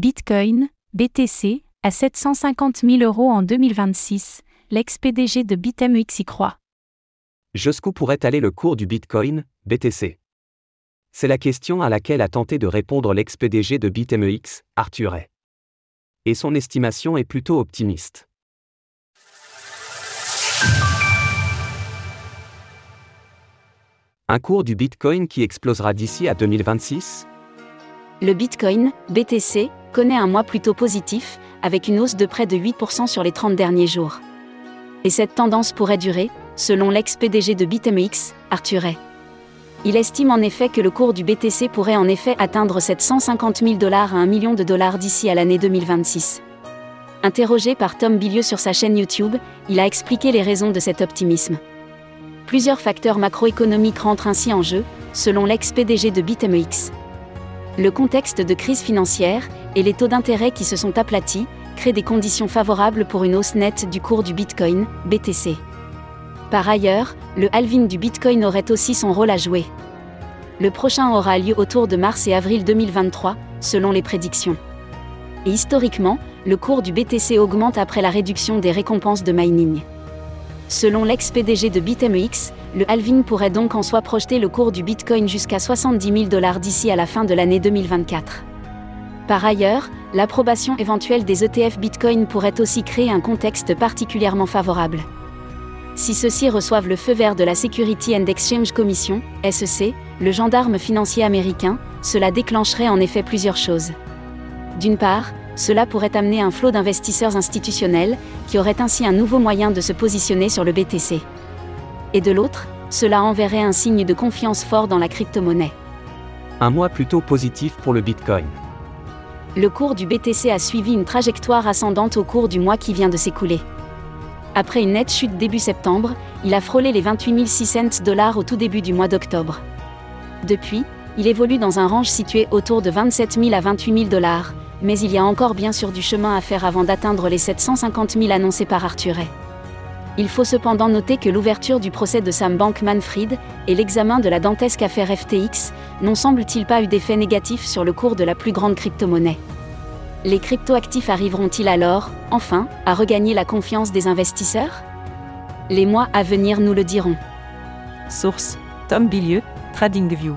Bitcoin, BTC, à 750 000 euros en 2026, l'ex-PDG de BitMEX y croit. Jusqu'où pourrait aller le cours du Bitcoin, BTC C'est la question à laquelle a tenté de répondre l'ex-PDG de BitMEX, Arthur Ray. Et son estimation est plutôt optimiste. Un cours du Bitcoin qui explosera d'ici à 2026 Le Bitcoin, BTC, connaît un mois plutôt positif, avec une hausse de près de 8% sur les 30 derniers jours. Et cette tendance pourrait durer, selon l'ex-PDG de BitMEX, Arthur Ray. Il estime en effet que le cours du BTC pourrait en effet atteindre 750 000 dollars à 1 million de dollars d'ici à l'année 2026. Interrogé par Tom Bilieu sur sa chaîne YouTube, il a expliqué les raisons de cet optimisme. Plusieurs facteurs macroéconomiques rentrent ainsi en jeu, selon l'ex-PDG de BitMEX. Le contexte de crise financière et les taux d'intérêt qui se sont aplatis créent des conditions favorables pour une hausse nette du cours du Bitcoin, BTC. Par ailleurs, le halving du Bitcoin aurait aussi son rôle à jouer. Le prochain aura lieu autour de mars et avril 2023, selon les prédictions. Et historiquement, le cours du BTC augmente après la réduction des récompenses de mining. Selon l'ex-PDG de BitMEX, le halving pourrait donc en soi projeter le cours du Bitcoin jusqu'à 70 000 dollars d'ici à la fin de l'année 2024. Par ailleurs, l'approbation éventuelle des ETF Bitcoin pourrait aussi créer un contexte particulièrement favorable. Si ceux-ci reçoivent le feu vert de la Security and Exchange Commission, SEC, le gendarme financier américain, cela déclencherait en effet plusieurs choses. D'une part, cela pourrait amener un flot d'investisseurs institutionnels, qui auraient ainsi un nouveau moyen de se positionner sur le BTC. Et de l'autre, cela enverrait un signe de confiance fort dans la crypto-monnaie. Un mois plutôt positif pour le Bitcoin. Le cours du BTC a suivi une trajectoire ascendante au cours du mois qui vient de s'écouler. Après une nette chute début septembre, il a frôlé les 28 600 dollars au tout début du mois d'octobre. Depuis, il évolue dans un range situé autour de 27 000 à 28 000 dollars, mais il y a encore bien sûr du chemin à faire avant d'atteindre les 750 000 annoncés par Arthur. Il faut cependant noter que l'ouverture du procès de Sam Bankman-Fried et l'examen de la dantesque affaire FTX n'ont semble-t-il pas eu d'effet négatif sur le cours de la plus grande crypto-monnaie. Les cryptoactifs arriveront-ils alors, enfin, à regagner la confiance des investisseurs? Les mois à venir nous le diront. Source Tom Bilieu, TradingView.